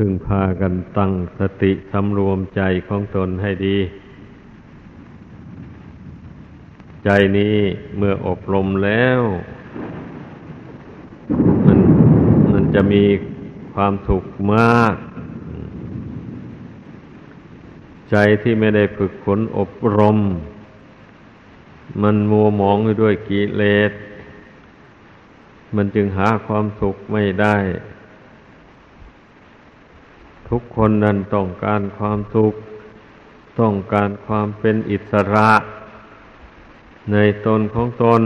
พึงพากันตั้งสติสำรวมใจของตนให้ดี ใจนี้เมื่ออบรมแล้ว มันมันจะมีความสุขมาก ใจที่ไม่ได้ฝึกฝนอบรม มันมัวหมองอยู่ด้วยกิเลส มันจึงหาความสุขไม่ได้ ทุกคนนั้นต้องการความสุข ต้องการความเป็นอิสระ ในตนของตน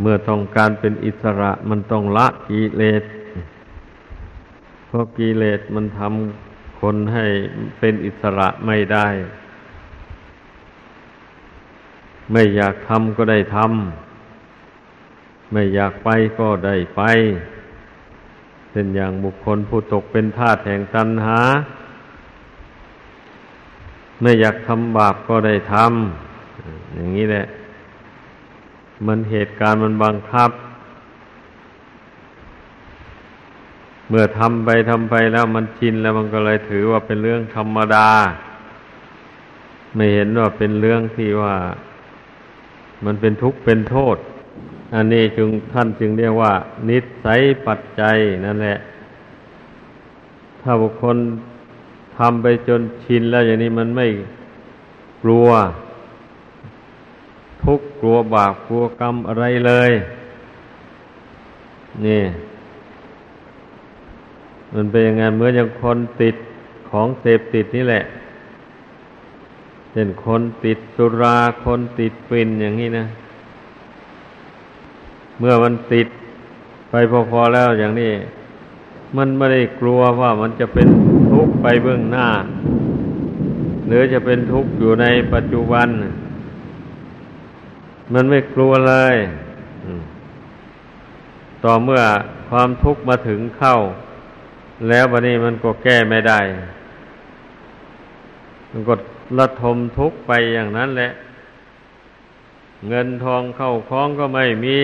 เมื่อต้องการเป็นอิสระมันต้องละกิเลส เพราะกิเลสมันทำคนให้เป็นอิสระไม่ได้ ไม่อยากทำก็ได้ทำไม่อยากไปก็ได้ไป ช่นอย่างบุคคลผู้ตกเป็นทาสแห่งตัณหา ไม่อยากทำบาปก็ได้ทำอย่างนี้แหละ มันเหตุการณ์มันบังคับ เมื่อทำไปทำไปแล้วมันชินแล้วมันก็เลยถือว่าเป็นเรื่องธรรมดา ไม่เห็นว่าเป็นเรื่องที่ว่า มันเป็นทุกข์เป็นโทษ อันนี้จึงท่านจึงเรียกว่า นิสัยปัจจัยนั่นแหละ ถ้าบุคคลทำไปจนชินแล้วอย่างนี้มันไม่กลัว ทุกกลัวบาปกลัวกรรมอะไรเลย นี่ มันเป็นอย่างไงเหมือนอย่างคนติดของเสพติดนี่แหละเช่นคนติดสุราคนติดปิ่นอย่างนี้นะ เมื่อมันติดไปพอๆแล้วอย่างนี้ มันไม่ได้กลัวว่ามันจะเป็นทุกข์ไปเบื้องหน้า หรือจะเป็นทุกข์อยู่ในปัจจุบัน มันไม่กลัวเลยต่อเมื่อความทุกข์มาถึงเข้า แล้ววันนี้มันก็แก้ไม่ได้ มันก็ละทมทุกข์ไปอย่างนั้นแหละ เงินทองเข้าคล้องก็ไม่มี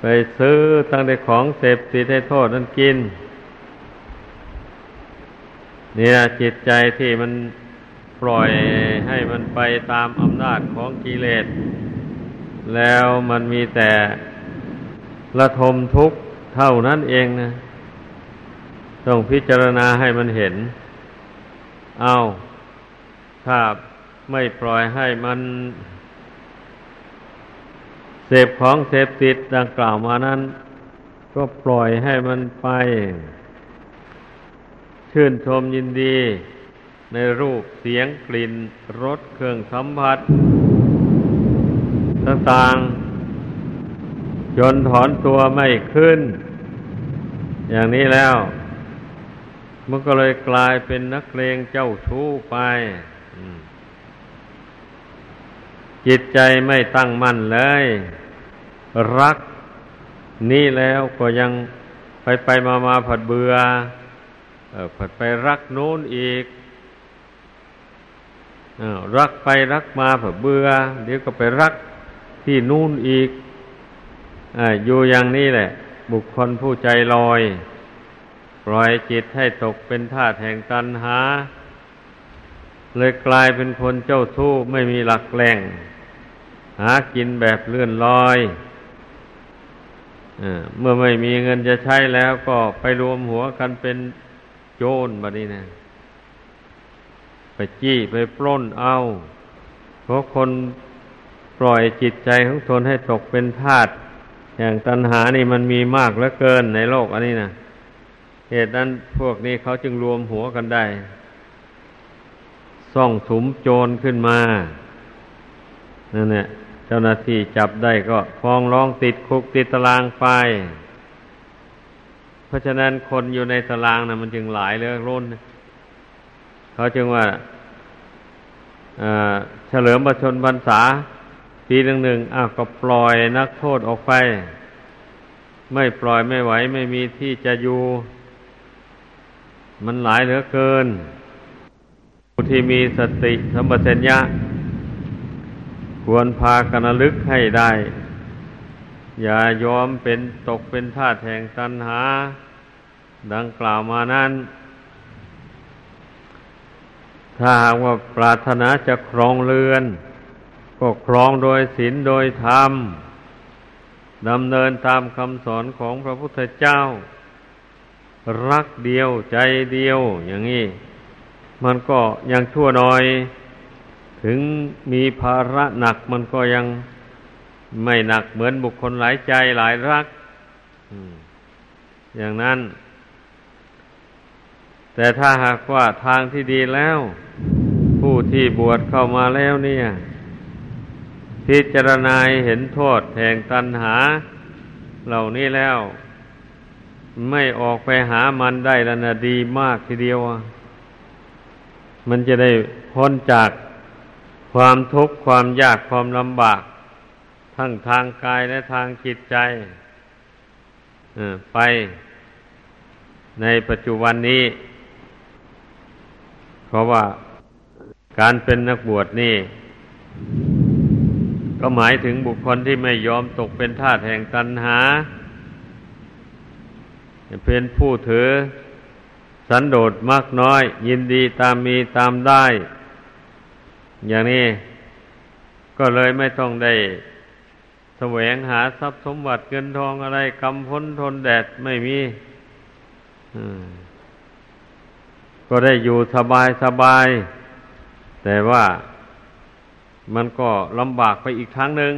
ไปซื้อตั้งแต่ของเสพติดให้โทษนั้นกิน เนี่นะจิตใจที่มันปล่อยให้มันไปตามอำนาจของกิเลส แล้วมันมีแต่ละทมทุกข์เท่านั้นเองนะต้องพิจารณาให้มันเห็น เอาถ้าไม่ปล่อยให้มัน เสพของเสพติดดังกล่าวมานั้น ก็ปล่อยให้มันไป ชื่นชมยินดี ในรูปเสียงกลิ่นรสเครื่องสัมผัสต่างๆจนถอนตัวไม่ขึ้น อย่างนี้แล้วมันก็เลยกลายเป็นนักเลงเจ้าชู้ไป จิตใจไม่ตั้งมั่นเลย รักนี่แล้วก็ยังไปไปมามาผัดเบืออผัดไปรักโน้นอีกอรักไปรักมาผัดเบื่อเดี๋ยวก็ไปรักที่นู่นอีกออยู่อย่างนี้แหละ บุคคลผู้ใจลอย ปล่อยจิตให้ตกเป็นทาสแห่งตัณหา เลยกลายเป็นคนเจ้าทู้ไม่มีหลักแหล่ง หากินแบบเลื่อนลอยเมื่อไม่มีเงินจะใช้แล้วก็ไปรวมหัวกันเป็นโจรบัดนี้นะไปจี้ไปปล้นเอาเพราะคนปล่อยจิตใจของตนให้ตกเป็นทาสอย่างตัณหานี่มันมีมากเหลือเกินในโลกอันนี้นะเหตุนั้นพวกนี้เขาจึงรวมหัวกันได้ ซ่องสุมโจรขึ้นมานั่นแหละ เจ้าหน้าที่จับได้ก็ฟ้องร้องติดคุกติดตารางไป เพราะฉะนั้นคนอยู่ในตารางนะมันจึงหลายเรื่อรุ่น เขาจึงว่าเฉลิมประชนพรรษา ปีหนึ่งหนึ่งอ้าวก็ปล่อยนักโทษออกไป ไม่ปล่อยไม่ไหว ไม่มีที่จะอยู่ มันหลายเหลือเกิน ผู้ที่มีสติสัมปชัญญะ ควรพากันลึกให้ได้ อย่ายอมเป็นตกเป็นทาสแห่งตัณหา ดังกล่าวมานั้นถ้าหากว่าปรารถนาจะครองเรือน ก็ครองโดยศีลโดยธรรมดำเนินตามคำสอนของพระพุทธเจ้า รักเดียวใจเดียวอย่างนี้ มันก็ยังชั่วน้อย ถึงมีภาระหนักมันก็ยังไม่หนักเหมือนบุคคลหลายใจหลายรัก อย่างนั้น แต่ถ้าหากว่าทางที่ดีแล้ว ผู้ที่บวชเข้ามาแล้วเนี่ย พิจารณาเห็นโทษแห่งตัณหา เหล่านี้แล้ว ไม่ออกไปหามันได้แล้วนะดีมากทีเดียว มันจะได้พ้นจาก ความทุกข์ความยากความลำบาก ทั้งทางกายและทางจิตใจไปในปัจจุบันนี้ เพราะว่าการเป็นนักบวชนี่ ก็หมายถึงบุคคลที่ไม่ยอมตกเป็นทาสแห่งตัณหา เป็นผู้ถือ สันโดษมากน้อย ยินดีตามมีตามได้ อย่างนี้ก็เลยไม่ต้องได้แสวงหาทรัพย์สมบัติเงินทองอะไรกำพ้นทนแดดไม่มีก็ได้อยู่สบายสบาย แต่ว่ามันก็ลำบากไปอีกครั้งหนึ่ง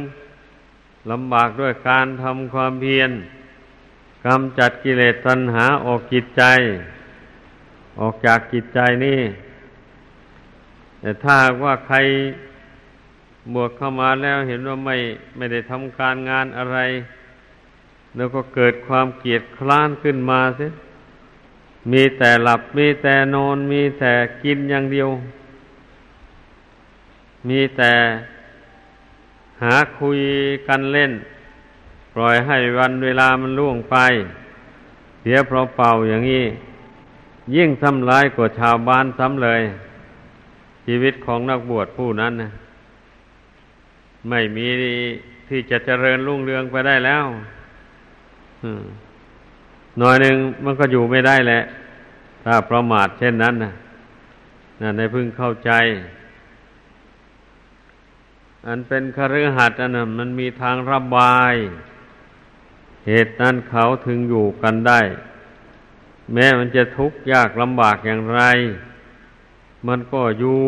ลำบากด้วยการทำความเพียรกำจัดกิเลสตัณหาออกจิตใจ ออกจากจิตใจนี่ แต่ถ้าว่าใครบวชเข้ามาแล้วเห็นว่าไม่ไม่ได้ทำการงานอะไร แล้วก็เกิดความเกียดคร้านขึ้นมาเสียมีแต่หลับมีแต่นอน มีแต่กินอย่างเดียว มีแต่หาคุยกันเล่น ปล่อยให้วันเวลามันล่วงไป เสียเพราะเป่าอย่างนี้ ยิ่งทำร้ายกว่าชาวบ้านซ้ำเลย ชีวิตของนักบวชผู้นั้นนะไม่มีที่จะเจริญรุ่งเรืองไปได้แล้วหน่อยหนึ่งมันก็อยู่ไม่ได้แหละ ถ้าประมาทเช่นนั้นนะนั่นในพึ่งเข้าใจ อันเป็นคฤหัสถ์อันนั้นมันมีทางระบาย เหตุนั้นเขาถึงอยู่กันได้ แม้มันจะทุกข์ยากลำบากอย่างไร มันก็อยู่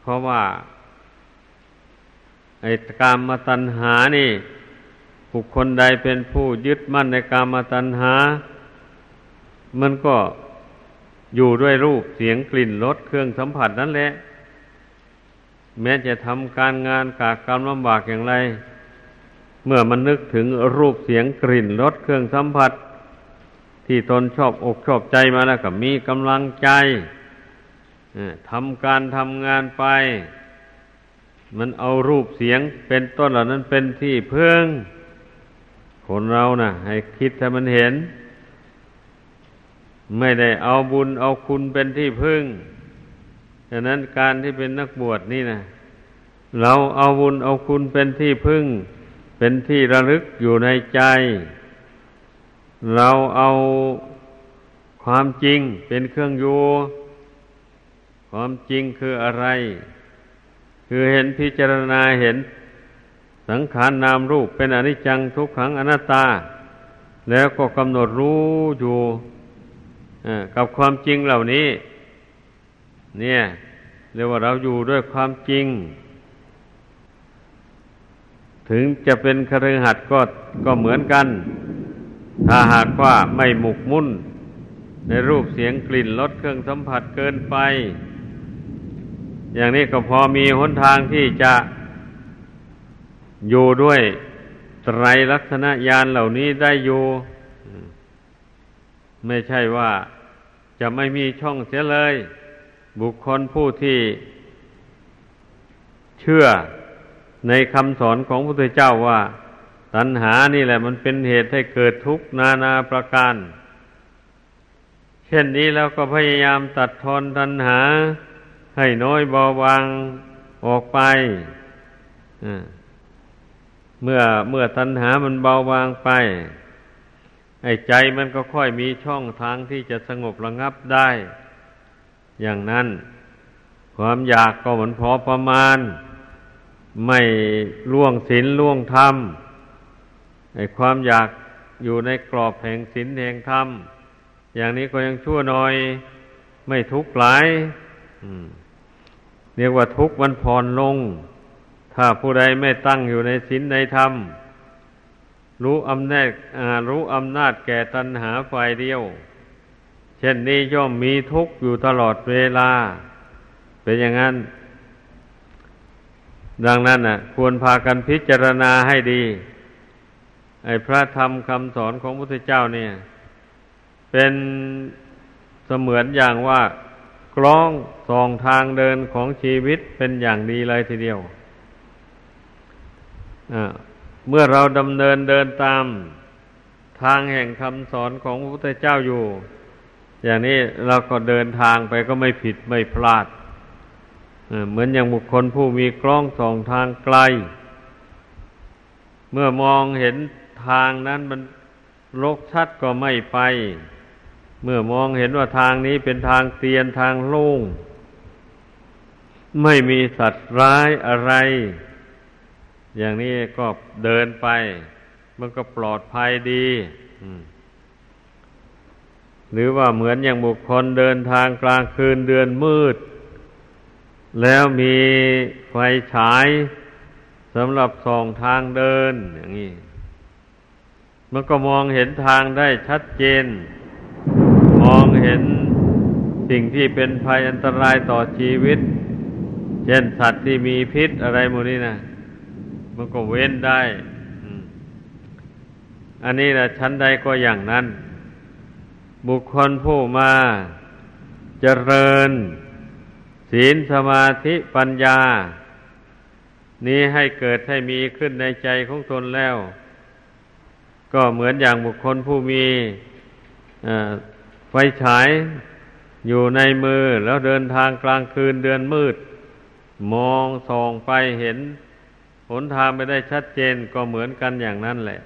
เพราะว่า ไอ้กามมาตัณหานี่ บุคคลใดเป็นผู้ยึดมั่นในกามมาตัณหา มันก็อยู่ด้วยรูปเสียงกลิ่นรสเครื่องสัมผัสนั่นแหละ แม้จะทำการงานกากกรรมลำบากอย่างไร เมื่อมันนึกถึงรูปเสียงกลิ่นรสเครื่องสัมผัส ที่ตนชอบอกชอบใจมาแล้วก็มีกำลังใจ ทำการทำงานไป มันเอารูปเสียงเป็นต้นเหล่านั้นเป็นที่เพื่งคนเรานะ่ะ ให้คิดให้มันเห็น ไม่ได้เอาบุญเอาคุณเป็นที่พึ่งฉะนั้นการที่เป็นนักบวชนี่นะเราเอาบุญเอาคุณเป็นที่พึ่ง เป็นที่ระลึกอยู่ในใจ เราเอาความจริงเป็นเครื่องอยู่ ความจริงคืออะไร คือเห็นพิจารณาเห็น สังขารนนามรูปเป็นอนิจจังทุกขังอนัตตา แล้วก็กำหนดรู้อยู่กับความจริงเหล่านี้ เนี่ยเรียกว่าเราอยู่ด้วยความจริง ถึงจะเป็นคฤหัสถ์ก็ก็เหมือนกัน ถ้าหากว่าไม่หมกมุ่น ในรูปเสียงกลิ่นรสเครื่องสัมผัสเกินไป อย่างนี้ก็พอมีหนทางที่จะอยู่ด้วยไตรลักษณะญาณเหล่านี้ได้อยู่ ไม่ใช่ว่าจะไม่มีช่องเสียเลย บุคคลผู้ที่เชื่อในคำสอนของพระพุทธเจ้าว่า ตัณหานี่แหละมันเป็นเหตุให้เกิดทุกข์นานาประการ เช่นนี้แล้วก็พยายามตัดทอนตัณหา ให้น้อยเบาบางออกไปเมื่อเมื่อตัณหามันเบาบางไป ไอ้ใจมันก็ค่อยมีช่องทางที่จะสงบระงับได้ อย่างนั้น ความอยากก็เหมือนพอประมาณ ไม่ล่วงศีลล่วงธรรมไอ้ความอยากอยู่ในกรอบแห่งศีลแห่งธรรมอย่างนี้ก็ยังชั่วน้อย ไม่ทุกข์หลาย เรียกว่าทุกข์มันผ่อนลง ถ้าผู้ใดไม่ตั้งอยู่ในศีลในธรรม รู้อำนาจรู้อำนาจแก่ตัณหาฝ่ายเดียว เช่นนี้ย่อมมีทุกข์อยู่ตลอดเวลา เป็นอย่างนั้น ดังนั้นน่ะ ควรพากันพิจารณาให้ดี ไอ้พระธรรมคำสอนของพระพุทธเจ้าเนี่ย เป็นเสมือนอย่างว่า กล้องส่องทางเดินของชีวิตเป็นอย่างดีเลยทีเดียว เมื่อเราดำเนินเดินตามทางแห่งคำสอนของพระพุทธเจ้าอยู่ อย่างนี้เราก็เดินทางไปก็ไม่ผิดไม่พลาด เหมือนอย่างบุคคลผู้มีกล้องส่องทางไกล เมื่อมองเห็นทางนั้นมันรกชัดก็ไม่ไป เมื่อมองเห็นว่าทางนี้เป็นทางเตียนทางโล่ง ไม่มีสัตว์ร้ายอะไร อย่างนี้ก็เดินไป มันก็ปลอดภัยดีหรือว่าเหมือนอย่างบุคคลเดินทางกลางคืนเดือนมืด แล้วมีไฟฉายสำหรับส่องทางเดินอย่างนี้ มันก็มองเห็นทางได้ชัดเจน องเห็นสิ่งที่เป็นภัยอันตรายต่อชีวิต เช่นสัตว์ที่มีพิษอะไรหมดนี้นะมันก็เว้นได้ อันนี้แหละชั้นใดก็อย่างนั้น บุคคลผู้มาเจริญ ศีลสมาธิปัญญา นี้ให้เกิดให้มีขึ้นในใจของตนแล้ว ก็เหมือนอย่างบุคคลผู้มี ไฟฉายอยู่ในมือแล้วเดินทางกลางคืนเดือนมืด มองส่องไปเห็นหนทางไปได้ชัดเจนก็เหมือนกันอย่างนั้นแหละ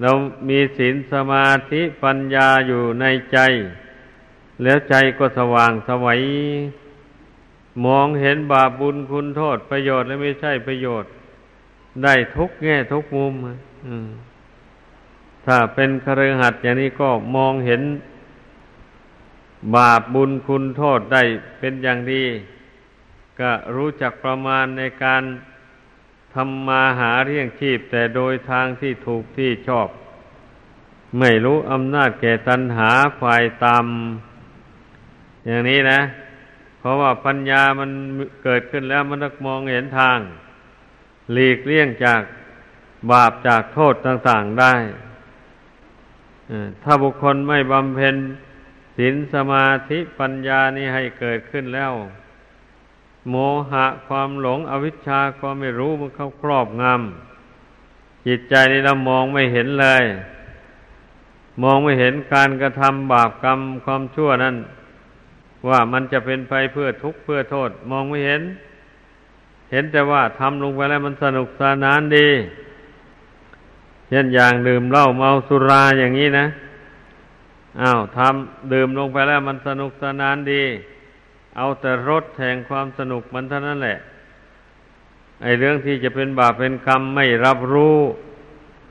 เรามีศีลสมาธิปัญญาอยู่ในใจ แล้วใจก็สว่างสวัยมองเห็นบาปบุญคุณโทษประโยชน์และไม่ใช่ประโยชน์ ได้ทุกแง่ทุกมุม ถ้าเป็นคฤหัสถ์อย่างนี้ก็มองเห็น บาปบุญคุณโทษได้เป็นอย่างดี ก็รู้จักประมาณในการทำมาหาเรี่ยงชีพ แต่โดยทางที่ถูกที่ชอบ ไม่รู้อำนาจแก่ตัณหาฝ่ายต่ำอย่างนี้นะ เพราะว่าปัญญามันเกิดขึ้นแล้วมันมองเห็นทาง หลีกเลี่ยงจากบาปจากโทษต่าง ๆได้ ถ้าบุคคลไม่บำเพ็ญศีลสมาธิปัญญานี้ให้เกิดขึ้นแล้ว โมหะความหลงอวิชชาความไม่รู้มันเข้าครอบงำจิตใจนี่เรามองไม่เห็นเลย มองไม่เห็นการกระทำบาปกรรมความชั่วนั้น ว่ามันจะเป็นไปเพื่อทุกข์เพื่อโทษ มองไม่เห็น เห็นแต่ว่าทำลงไปแล้วมันสนุกสนานดี เช่นอย่างดื่มเหล้าเมาสุราอย่างนี้นะอ้าวทำดื่มลงไปแล้วมันสนุกสนานดี เอาแต่รสแห่งความสนุกมันเท่านั้นแหละ ไอเรื่องที่จะเป็นบาปเป็นกรรมไม่รับรู้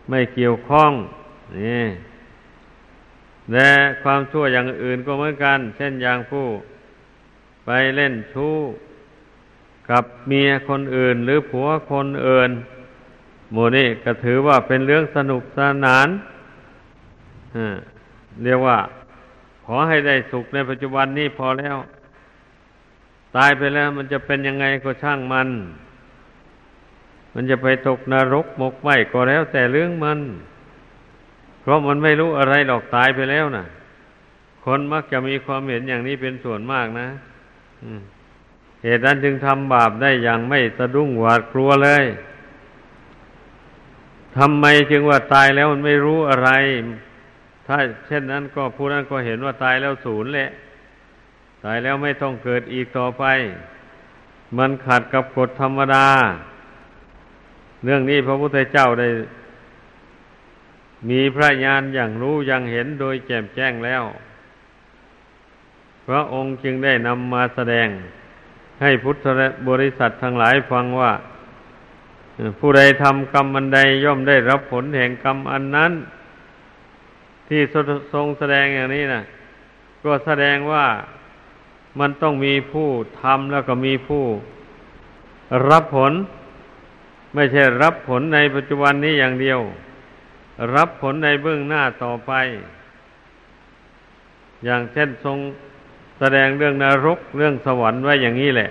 ไม่เกี่ยวข้องนี่และความชั่วอย่างอื่นก็เหมือนกัน เช่นอย่างผู้ ไปเล่นชู้กับเมียคนอื่น หรือผัวคนอื่น หมู่นี่ก็ถือว่าเป็นเรื่องสนุกสนานเรียกว่า ขอให้ได้สุขในปัจจุบันนี้พอแล้ว ตายไปแล้วมันจะเป็นยังไงก็ช่างมัน มันจะไปตกนรกหมกไหมก็แล้วแต่เรื่องมัน เพราะมันไม่รู้อะไรหรอกตายไปแล้วนะ่ะ คนมักจะมีความเห็นอย่างนี้เป็นส่วนมากนะเหตุนั้นจึงทำบาปได้อย่างไม่สะดุ้งหวาดกลัวเลย ทำไมจึงว่าตายแล้วมันไม่รู้อะไร ถ้าเช่นนั้นก็ผู้นั้นก็เห็นว่าตายแล้วศูนย์แหละ ตายแล้วไม่ต้องเกิดอีกต่อไป มันขัดกับกฎธรรมดา เรื่องนี้พระพุทธเจ้าได้ มีพระญาณอย่างรู้อย่างเห็นโดยแจ่มแจ้งแล้ว พระองค์จึงได้นำมาแสดงให้พุทธบริษัททั้งหลายฟังว่า ผู้ใดทำกรรมอันใดย่อมได้รับผลแห่งกรรมอันนั้น ที่ทรงแสดงอย่างนี้นะก็แสดงว่ามันต้องมีผู้ทำแล้วก็มีผู้ รับผล ไม่ใช่รับผลในปัจจุบันนี้อย่างเดียว รับผลในเบื้องหน้าต่อไป อย่างเช่นทรงแสดงเรื่องนรกเรื่องสวรรค์ไว้อย่างนี้แหละ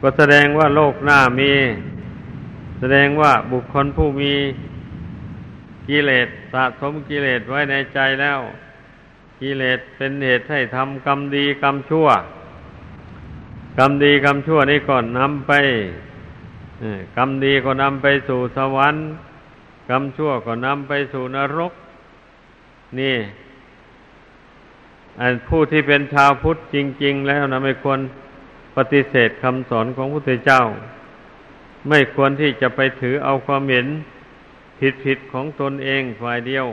ก็แสดงว่าโลกหน้ามี แสดงว่าบุคคลผู้มีกิเลสสะสมกิเลสไว้ในใจแล้ว กิเลสเป็นเหตุให้ทำกรรมดีกรรมชั่ว กรรมดีกรรมชั่วนี่ก่อนนำไปกรรมดีก็นำไปสู่สวรรค์ กรรมชั่วก็นำไปสู่นรก นี่ผู้ที่เป็นชาวพุทธจริง ๆ แล้วนะไม่ควรปฏิเสธคำสอนของพระพุทธเจ้า ไม่ควรที่จะไปถือเอาความเห็นผิดๆของตนเองฝ่ายเดียว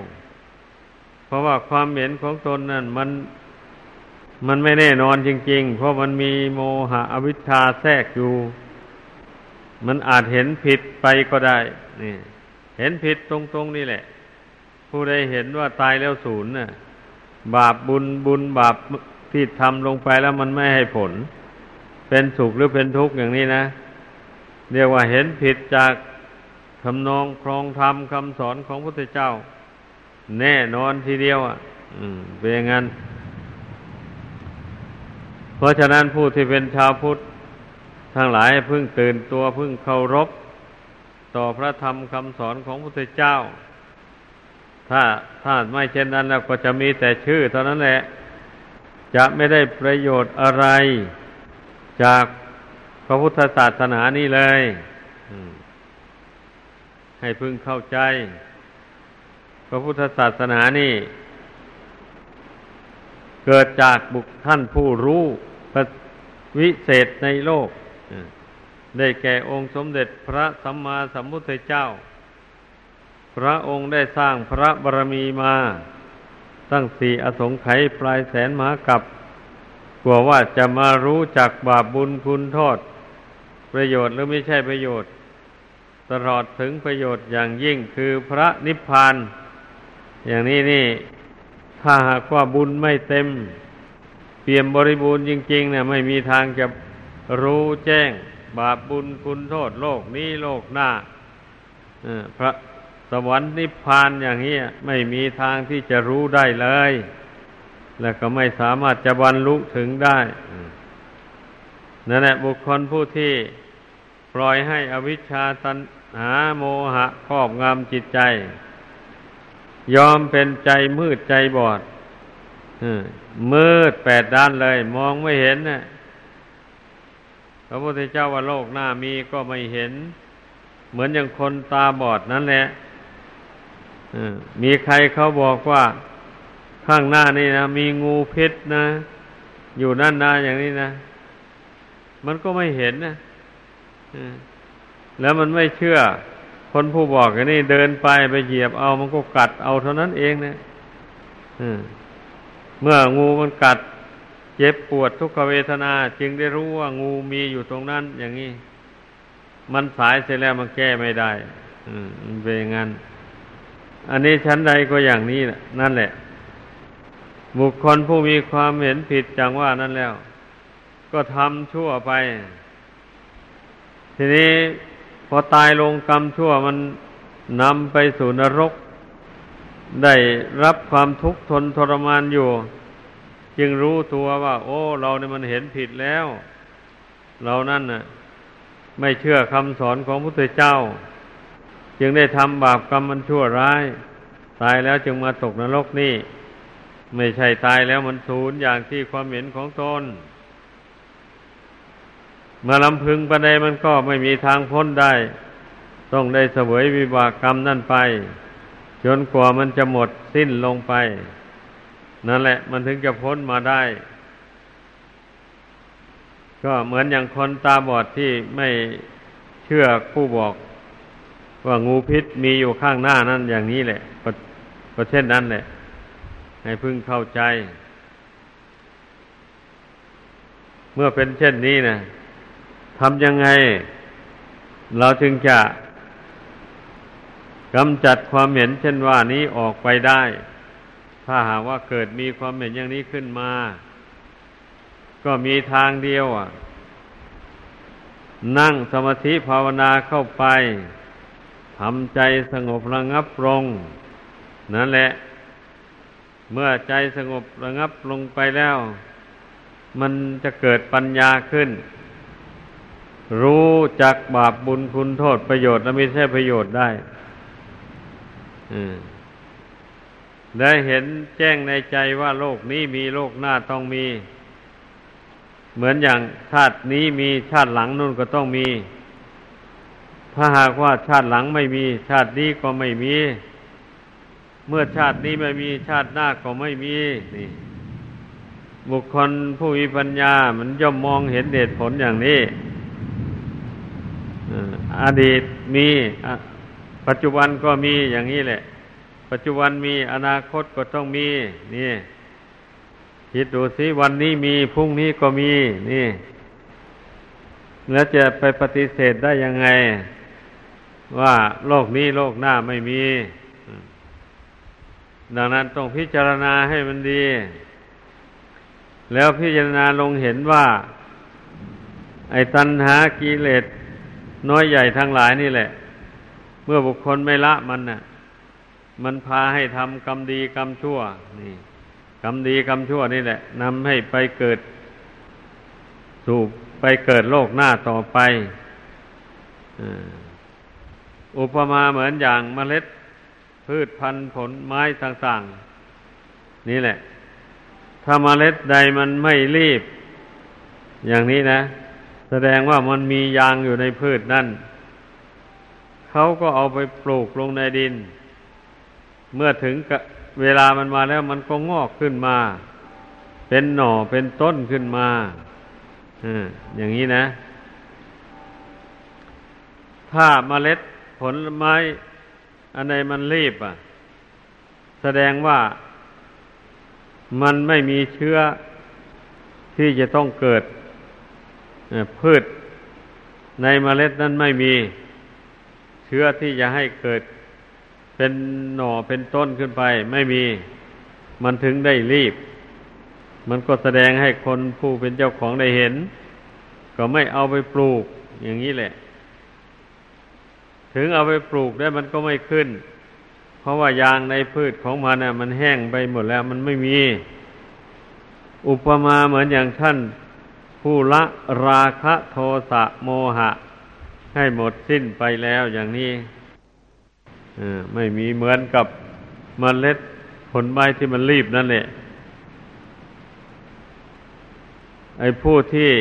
เพราะว่าความเห็นของตนนั่นมันมันไม่แน่นอนจริง ๆ เพราะมันมีโมหะอวิชชาแทรกอยู่ มันอาจเห็นผิดไปก็ได้ นี่ เห็นผิดตรงๆนี่แหละ ผู้ใดเห็นว่าตายแล้วศูนย์น่ะ บาปบุญบุญบาปที่ทำลงไปแล้วมันไม่ให้ผล เป็นสุขหรือเป็นทุกข์อย่างนี้นะ เรียกว่าเห็นผิดจากทำนองครองธรรมคำสอนของพระพุทธเจ้า แน่นอนทีเดียวอะเป็นอย่างนั้น เพราะฉะนั้นผู้ที่เป็นชาวพุทธทั้งหลายพึ่งตื่นตัวพึ่งเคารพ ต่อพระธรรมคำสอนของพระพุทธเจ้า ถ้าถ้าไม่เช่นนั้นแล้วก็จะมีแต่ชื่อเท่านั้นแหละ จะไม่ได้ประโยชน์อะไรจาก พระพุทธศาสนานี้เลยให้พึงเข้าใจ พระพุทธศาสนานี่ เกิดจากบุคท่านผู้รู้วิเศษในโลก ได้แก่องค์สมเด็จพระสัมมาสัมพุทธเจ้า พระองค์ได้สร้างพระบารมีมาตั้งสี่อสงไขยปลายแสนมหากับกลัวว่าจะมารู้จักบาปบุญคุณโทษ ประโยชน์หรือไม่ใช่ประโยชน์ ตลอดถึงประโยชน์อย่างยิ่งคือพระนิพพาน อย่างนี้นี่ ถ้าหากว่าบุญไม่เต็ม เปี่ยมบริบูรณ์จริงๆเนี่ยไม่มีทางจะรู้แจ้ง บาปบุญคุณโทษโลกนี้โลกหน้าพระสวรรค์นิพพานอย่างนี้ไม่มีทางที่จะรู้ได้เลย แล้วก็ไม่สามารถจะบรรลุถึงได้นั่นแหละบุคคลผู้ที่ ปล่อยให้อวิชชาตันหาโมหะครอบงำจิตใจ ยอมเป็นใจมืดใจบอดมืดแปดด้านเลย มองไม่เห็นนะพระพุทธเจ้าว่าโลกหน้ามีก็ไม่เห็น เหมือนอย่างคนตาบอดนั่นแหละมีใครเขาบอกว่าข้างหน้านี่นะมีงูพิษนะ อยู่นั่นนาอย่างนี้นะ มันก็ไม่เห็นนะ แล้วมันไม่เชื่อ คนผู้บอกอย่างนี้เดินไปไปเหยียบเอามันก็กัดเอาเท่านั้นเองนะเมื่องูมันกัดเจ็บปวดทุกขเวทนา จึงได้รู้ว่างูมีอยู่ตรงนั้นอย่างนี้ มันสายเสร็จแล้วมันแก้ไม่ได้อืมเป็นอย่างนั้นอันนี้ชั้นใดก็อย่างนี้นั่นแหละ บุคคลผู้มีความเห็นผิดจังว่านั่นแล้ว ก็ทำชั่วไป ทีนี้พอตายลงกรรมชั่วมันนำไปสู่นรก ได้รับความทุกข์ทนทรมานอยู่ จึงรู้ตัวว่า โอ้ เราเนี่ยมันเห็นผิดแล้ว เรานั่นน่ะ ไม่เชื่อคำสอนของพระพุทธเจ้า จึงได้ทำบาปกรรมมันชั่วร้าย ตายแล้วจึงมาตกนรกนี่ ไม่ใช่ตายแล้วมันสูญอย่างที่ความเห็นของตน เมื่อลำพึงประเดมันก็ไม่มีทางพ้นได้ ต้องได้เสวยวิบากกรรมนั่นไป จนกว่ามันจะหมดสิ้นลงไป นั่นแหละ มันถึงจะพ้นมาได้ ก็เหมือนอย่างคนตาบอดที่ไม่เชื่อผู้บอก ว่างูพิษมีอยู่ข้างหน้านั่นอย่างนี้แหละก็เช่นนั้นแหละ ให้พึ่งเข้าใจ เมื่อเป็นเช่นนี้นะ ทำยังไง เราจึงจะกำจัดความเห็นเช่นว่านี้ออกไปได้ ถ้าหากว่าเกิดมีความเห็นอย่างนี้ขึ้นมา ก็มีทางเดียวอะ นั่งสมาธิภาวนาเข้าไปทำใจสงบระงับลง นั่นแหละ เมื่อใจสงบระงับลงไปแล้ว มันจะเกิดปัญญาขึ้น รู้จักบาปบุญคุณโทษประโยชน์และไม่ใช่ประโยชน์ได้ได้เห็นแจ้งในใจว่าโลกนี้มีโลกหน้าต้องมี เหมือนอย่างชาตินี้มีชาติหลังนู่นก็ต้องมี ถ้าหากว่าชาติหลังไม่มี ชาตินี้ก็ไม่มี เมื่อชาตินี้ไม่มีชาติหน้าก็ไม่มีนี่บุคคลผู้มีปัญญา มันย่อมมองเห็นเหตุผลอย่างนี้ อดีตมีปัจจุบันก็มีอย่างนี้แหละ ปัจจุบันมีอนาคตก็ต้องมีนี่คิดดูสิวันนี้มีพรุ่งนี้ก็มีนี่ แล้วจะไปปฏิเสธได้ยังไง ว่าโลกนี้โลกหน้าไม่มี ดังนั้นต้องพิจารณาให้มันดี แล้วพิจารณาลงเห็นว่า ไอ้ตัณหากิเลส น้อยใหญ่ทั้งหลายนี่แหละ เมื่อบุคคลไม่ละมันน่ะ มันพาให้ทำกรรมดีกรรมชั่ว นี่กรรมดีกรรมชั่วนี่แหละนำให้ไปเกิด สู่ไปเกิดโลกหน้าต่อไปอุปมาเหมือนอย่างเมล็ด พืชพันธุ์ผลไม้ต่างๆ นี่แหละ ถ้าเมล็ดใดมันไม่รีบ อย่างนี้นะ แสดงว่ามันมียางอยู่ในพืชนั่น เขาก็เอาไปปลูกลงในดิน เมื่อถึงเวลามันมาแล้วมันก็งอกขึ้นมา เป็นหน่อเป็นต้นขึ้นมาอย่างนี้นะ ถ้าเมล็ดผลไม้อันใดมันรีบอะ แสดงว่ามันไม่มีเชื้อที่จะต้องเกิด พืชในเมล็ดนั้นไม่มีเชื้อที่จะให้เกิดเป็นหน่อเป็นต้นขึ้นไป ไม่มีมันถึงได้รีบ มันก็แสดงให้คนผู้เป็นเจ้าของได้เห็น ก็ไม่เอาไปปลูกอย่างนี้แหละ ถึงเอาไปปลูกได้มันก็ไม่ขึ้น เพราะว่ายางในพืชของมันน่ะ มันแห้งไปหมดแล้วมันไม่มี อุปมาเหมือนอย่างท่าน ผู้ละราคะโทสะโมหะ ให้หมดสิ้นไปแล้วอย่างนี้ไม่มีเหมือนกับมเมล็ดผลไม้ที่มันรีบนั่นแหละไอ้ผู้ที่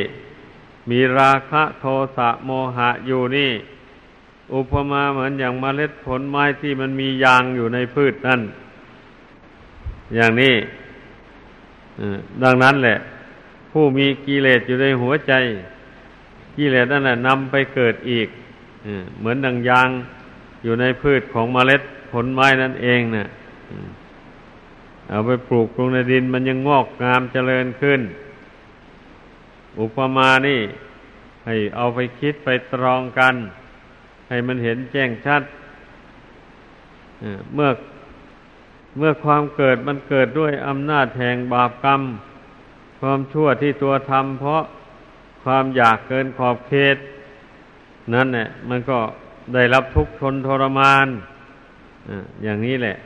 มีราคะโทสะโมหะอยู่นี่ อุปมาเหมือนอย่างมเมล็ดผลไม้ที่มันมียางอยู่ในพืชนั่น อย่างนี้ดังนั้นแหละ ผู้มีกิเลสอยู่ในหัวใจ กิเลสนั่นแหละนำไปเกิดอีกเหมือนดังยางอยู่ในพืชของเมล็ดผลไม้นั่นเองนะ่ะเอาไปปลูกลงในดินมันยังงอกงามเจริญขึ้น อุปมานี่ ให้เอาไปคิดไปตรองกัน ให้มันเห็นแจ้งชัดเมื่อเมื่อความเกิดมันเกิดด้วยอำนาจแห่งบาปกรรม ความชั่วที่ตัวทำเพราะความอยากเกินขอบเขต นั่นเนี่ยมันก็ได้รับทุกข์ทนทรมานอย่างนี้แหละ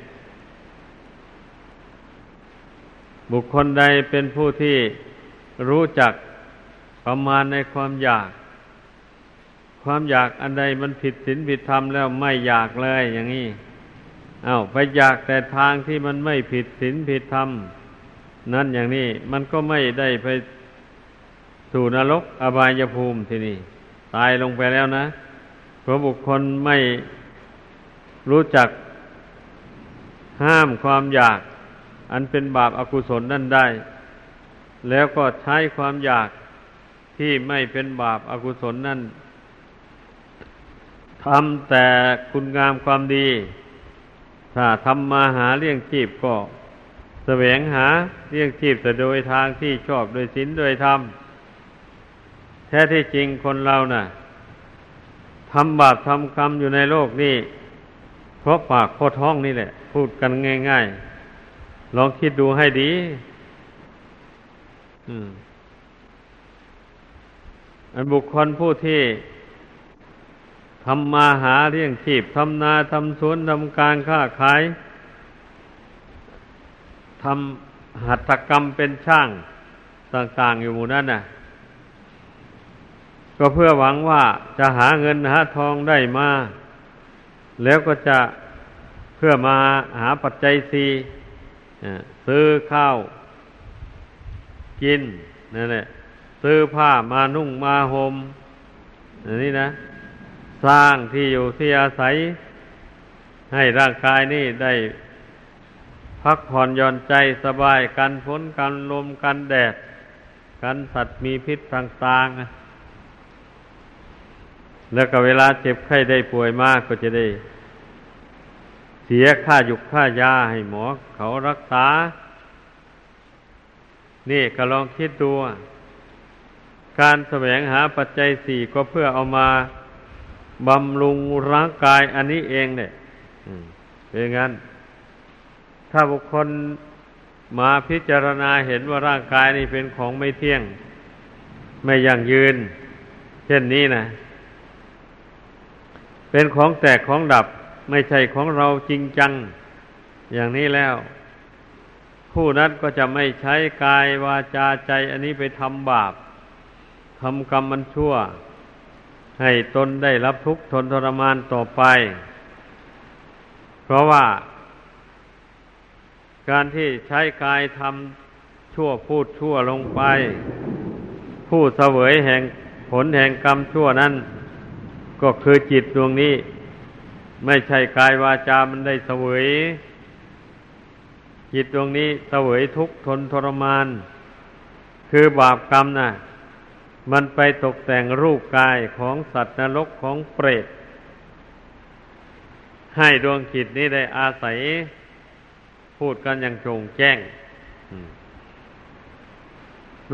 บุคคลใดเป็นผู้ที่รู้จักประมาณในความอยาก ความอยากอันใดมันผิดศีลผิดธรรมแล้วไม่อยากเลยอย่างนี้อา้าวไปอยากแต่ทางที่มันไม่ผิดศีลผิดธรรม นั่นอย่างนี้มันก็ไม่ได้ไปสู่นรกอบายภูมิที่นี่ ตายลงไปแล้วนะเพราะบุคคลไม่รู้จักห้ามความอยาก อันเป็นบาปอากุศลนั่นได้ แล้วก็ใช้ความอยากที่ไม่เป็นบาปอากุศลนั่นทำแต่คุณงามความดี ถ้าทำมาหาเลี้ยงชีพก็ แสวงหาเลี้ยงชีพแต่โดยทางที่ชอบโดยศีลโดยธรรมแท้ที่จริงคนเรานะ่ะทำบาปทำกรรมอยู่ในโลกนี้เพราะปากเพราะท้องนี่แหละ พูดกันง่าย ๆ ลองคิดดูให้ดีอันบุคคลผู้ที่ทำมาหาเลี้ยงชีพทำนาทำสวนทำการค้าขาย ทำหัตถกรรมเป็นช่างต่าง ๆ อยู่หมู่นั้นน่ะ ก็เพื่อหวังว่าจะหาเงินหาทองได้มา แล้วก็จะเพื่อมาหาปัจจัยสีซื้อข้าว กินนั่นแหละซื้อผ้ามานุ่งมาหม่มอันนี้นะ สร้างที่อยู่ที่อาศัย ให้ร่างกายนี่ได้ พักผ่อนหย่อนใจสบายกันฝนกันลมกันแดด กันสัตว์มีพิษต่างๆ แล้วก็เวลาเจ็บไข้ได้ป่วยมากก็จะได้ เสียค่าหยุกค่ายาให้หมอเขารักษา นี่ก็ลองคิดดูการแสวงหาปัจจัยสี่ก็เพื่อเอามาบำรุงร่างกายอันนี้เองเนี่ยเป็นงั้น ถ้าบุคคลมาพิจารณาเห็นว่าร่างกายนี้เป็นของไม่เที่ยง ไม่ยั่งยืน เช่นนี้นะ เป็นของแตกของดับไม่ใช่ของเราจริงจัง อย่างนี้แล้ว ผู้นั้นก็จะไม่ใช้กายวาจาใจอันนี้ไปทำบาปทำกรรมมันชั่ว ให้ตนได้รับทุกข์ทนทรมานต่อไป เพราะว่า การที่ใช้กายทำชั่วพูดชั่วลงไป ผู้เสวยแห่งผลแห่งกรรมชั่วนั้น ก็คือจิตดวงนี้ ไม่ใช่กายวาจามันได้เสวย จิตดวงนี้เสวยทุกทนทรมาน คือบาปกรรมนะ่ะ มันไปตกแต่งรูปกายของสัตว์นรกของเปรตให้ดวงจิตนี้ได้อาศัย พูดกันอย่างโจงแจ้ง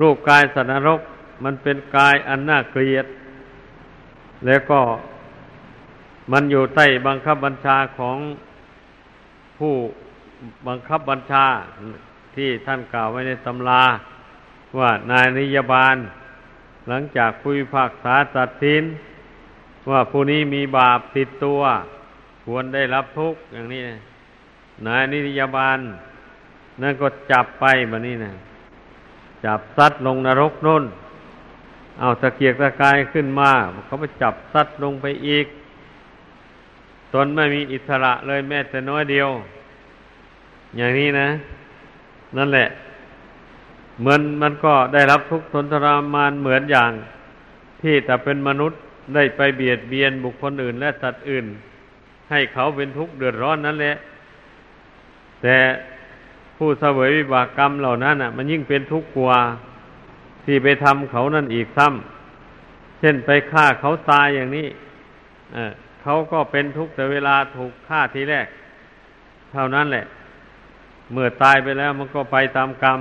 รูปกายสัตว์นรก มันเป็นกายอันน่าเกลียด แล้วก็มันอยู่ใต้บังคับบัญชาของผู้บังคับบัญชาที่ท่านกล่าวไว้ในตำรา ว่านายนิยบาล หลังจากผู้พิพากษาตัดสิน ว่าผู้นี้มีบาปติดตัว ควรได้รับทุกข์อย่างนี้ นายนิยบาล นั่นก็จับไปแบบนี้นะจับซัดลงนรกนุ่น เอาตะเกียกตะกายขึ้นมา เขาไปจับซัดลงไปอีก ตนไม่มีอิสระเลยแม้แต่น้อยเดียว อย่างนี้นะ นั่นแหละ เหมือนมันก็ได้รับทุกข์ทนทรมานเหมือนอย่าง ที่แต่เป็นมนุษย์ได้ไปเบียดเบียนบุคคลอื่น และสัตว์อื่น ให้เขาเป็นทุกข์เดือดร้อนนั่นแหละ แต่ผู้เสวยวิบากกรรมเหล่านั้นอะ มันยิ่งเป็นทุกข์กว่าที่ไปทำเขานั่นอีกซ้ำเช่นไปฆ่าเขาตายอย่างนี้เขาก็เป็นทุกข์แต่เวลาถูกฆ่าทีแรก เท่านั้นแหละ เมื่อตายไปแล้วมันก็ไปตามกรรม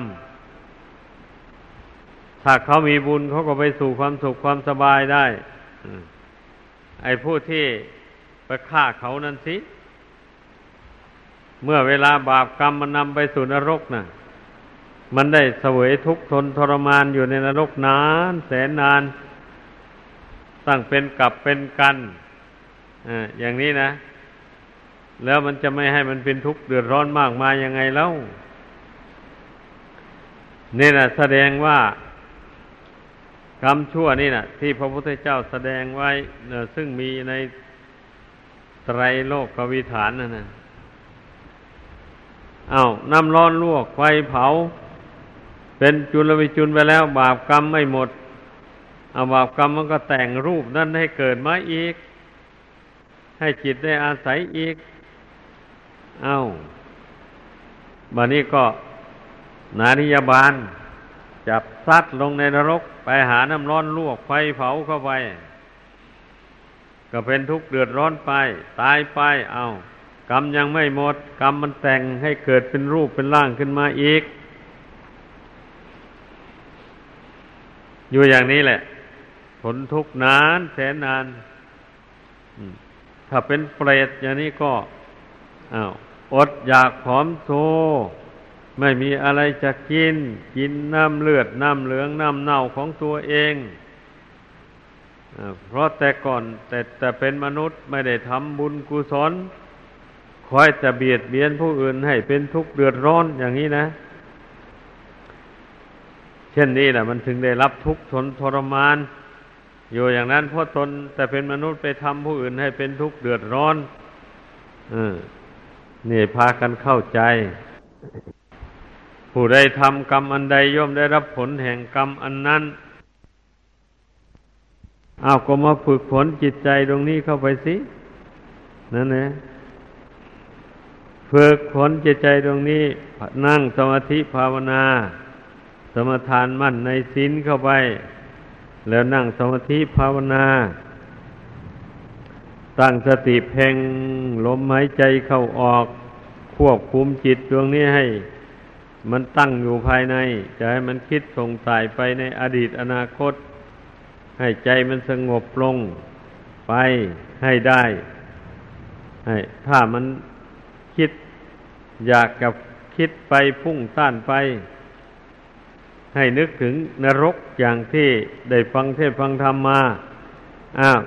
ถ้าเขามีบุญเขาก็ไปสู่ความสุขความสบายได้ไอ้ผู้ที่ไปฆ่าเขานั่นสิ เมื่อเวลาบาปกรรมมันนำไปสู่นรกนะ่ะ มันได้เสวยทุกข์ทนทรมานอยู่ในนรกนาน แสนนานตั้งเป็นกับเป็นกันออย่างนี้นะ แล้วมันจะไม่ให้มันเป็นทุกข์เดือดร้อนมากมายังไงแล้วนี่นะแสดงว่ากรรมชั่วนี่นะที่พระพุทธเจ้าแสดงไว้ซึ่งมีในไตรโลกกวิฐานนั่นนะ อาน้ำร้อนลวกไฟเผา เป็นจุลวิจุลไปแล้ว บาปกรรมไม่หมดอาบาปกรรมมันก็แต่งรูปนั่นให้เกิดมาอีก ให้จิตได้อาศัยอีก เอาบันนี้ก็นานิยบาล จับซัดลงในนรก ไปหาน้ำร้อนลวกไฟเผาเข้าไป ก็เป็นทุกข์เดือดร้อนไป ตายไปเอา กรรมยังไม่หมด กรรมมันแต่งให้เกิดเป็นรูปเป็นร่างขึ้นมาอีก อยู่อย่างนี้แหละ ผลทุกข์นานแสนนานถ้าเป็นเปรตอย่างนี้ก็อ้าวอดอยากผอมโซไม่มีอะไรจะกิน กินน้ำเลือด น้ำเหลือง น้ำเน่าของตัวเองเพราะแต่ก่อนแต่แต่เป็นมนุษย์ไม่ได้ทำบุญกุศล คอยจะเบียดเบียนผู้อื่นให้เป็นทุกข์เดือดร้อนอย่างนี้นะ เช่นนี้แหละมันถึงได้รับทุกข์ทนทรมาน อยู่อย่างนั้นเพราะตนแต่เป็นมนุษย์ไปทำผู้อื่นให้เป็นทุกข์เดือดร้อนอนี่พากันเข้าใจ ผู้ใดทำกรรมอันใดย่อมได้รับผลแห่งกรรมอันนั้นเอาก็มาฝึกฝนจิตใจตรงนี้เข้าไปสิ นั่นนะ ฝึกฝนจิตใจตรงนี้ นั่งสมาธิภาวนา สมทานมั่นในศีลเข้าไป แล้วนั่งสมาธิภาวนา ตั้งสติเพ่งลมหายใจเข้าออก ควบคุมจิตดวงนี้ให้ มันตั้งอยู่ภายใน จะให้มันคิดส่งสายไปในอดีตอนาคต ให้ใจมันสงบลงไปให้ได้ ให้ถ้ามันคิด อยากกับคิดไปพุ่งซ่านไป ให้นึกถึงนรกอย่างที่ได้ฟังเทศฟังธรรมมาอ้าว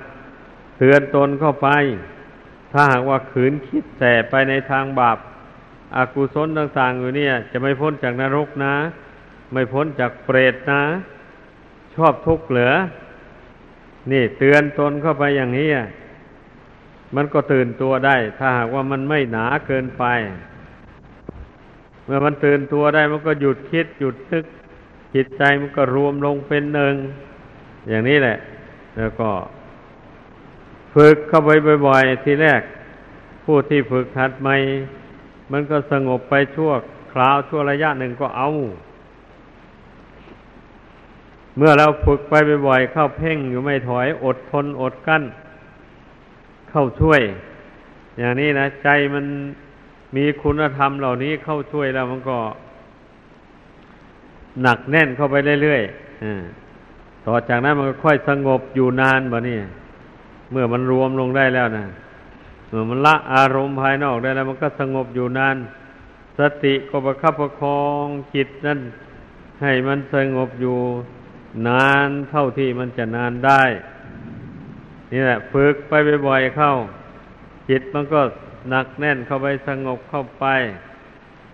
เตือนตนเข้าไป ถ้าหากว่าขืนคิดแต่ไปในทางบาปอากุศลต่างๆอยู่เนี่ย จะไม่พ้นจากนรกนะ ไม่พ้นจากเปรตนะ ชอบทุกข์เหลือ นี่เตือนตนเข้าไปอย่างนี้มันก็ตื่นตัวได้ ถ้าหากว่ามันไม่หนาเกินไป มื่อมันตื่นตัวได้มันก็หยุดคิดหยุดนึกจิตใจมันก็รวมลงเป็นหนึ่ง อย่างนี้แหละ แล้วก็ ฝึกเข้าไปบ่อยๆ ทีแรก ผู้ที่ฝึกหัดใหม่ มันก็สงบไปชั่วคราวชั่วระยะหนึ่งก็เอา เมื่อเราฝึกไปบ่อยๆ เข้าเพ่งอยู่ไม่ถอยอดทนอดกั้น เข้าช่วย อย่างนี้นะใจมัน มีคุณธรรมเหล่านี้เข้าช่วยแล้วมันก็ หนักแน่นเข้าไปเรื่อยๆต่อจากนั้นมันก็ค่อยสงบอยู่นานบ่นี่เมื่อมันรวมลงได้แล้วนะเมื่อมันละอารมณ์ภายนอกได้แล้ว มันก็สงบอยู่นาน สติก็ประคับประคองจิตนั่นให้มันสงบอยู่นานเท่าที่มันจะนานได้ นี่แหละ ฝึกไปบ่อยๆเข้า จิตมันก็ หนักแน่นเข้าไปสงบเข้าไป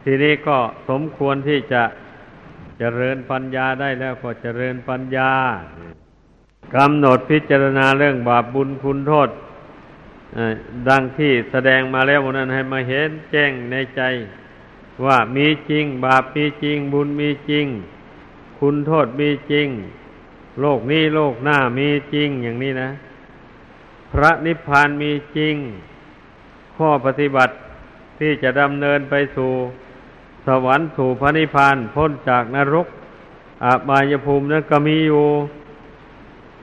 ทีนี้ก็สมควรที่จะจะเจริญปัญญาได้แล้วก็เจริญปัญญากำหนดพิจารณาเรื่องบาปบุญคุณโทษดังที่แสดงมาแล้ววันนั้นให้มาเห็นแจ้งในใจ ว่ามีจริง บาปมีจริง บุญมีจริง คุณโทษมีจริง โลกนี้โลกหน้ามีจริงอย่างนี้นะ พระนิพพานมีจริง ข้อปฏิบัติที่จะดำเนินไปสู่สวรรค์สู่พระนิพพานพ้นจากนรกอาบายภูมินั้นก็มีอยู่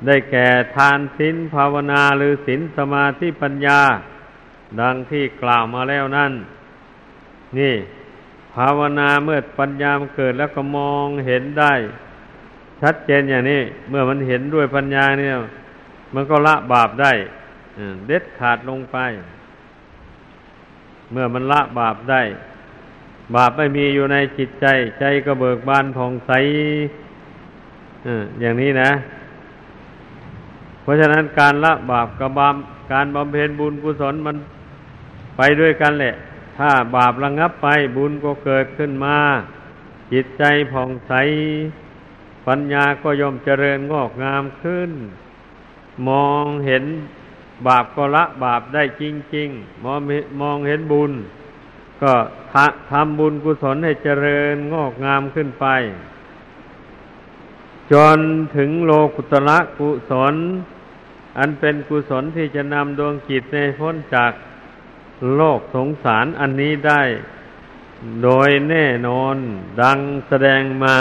ได้แก่ทานศีลภาวนาหรือศีลสมาธิปัญญา ดังที่กล่าวมาแล้วนั่น นี่ ภาวนาเมื่อปัญญามเกิดแล้วก็มองเห็นได้ ชัดเจนอย่างนี้ เมื่อมันเห็นด้วยปัญญาเนี่ย มันก็ละบาปได้เด็ดขาดลงไป เมื่อมันละบาปได้ บาปไม่มีอยู่ในจิตใจ ใจก็เบิกบานผ่องใสอย่างนี้นะ เพราะฉะนั้นการละบาปกับบาปการบำเพ็ญบุญกุศลมันไปด้วยกันแหละ ถ้าบาประงับไปบุญก็เกิดขึ้นมา จิตใจผ่องใส ปัญญาก็ย่อมเจริญงอกงามขึ้น มองเห็น บาปก็ละบาปได้จริงๆมองมองเห็นบุญ ก็ทำบุญกุศลให้เจริญงอกงามขึ้นไป จนถึงโลกุตละกุศล อันเป็นกุศลที่จะนำดวงจิตในพ้นจากโลกสงสารอันนี้ได้ โดยแน่นอนดังแสดงมา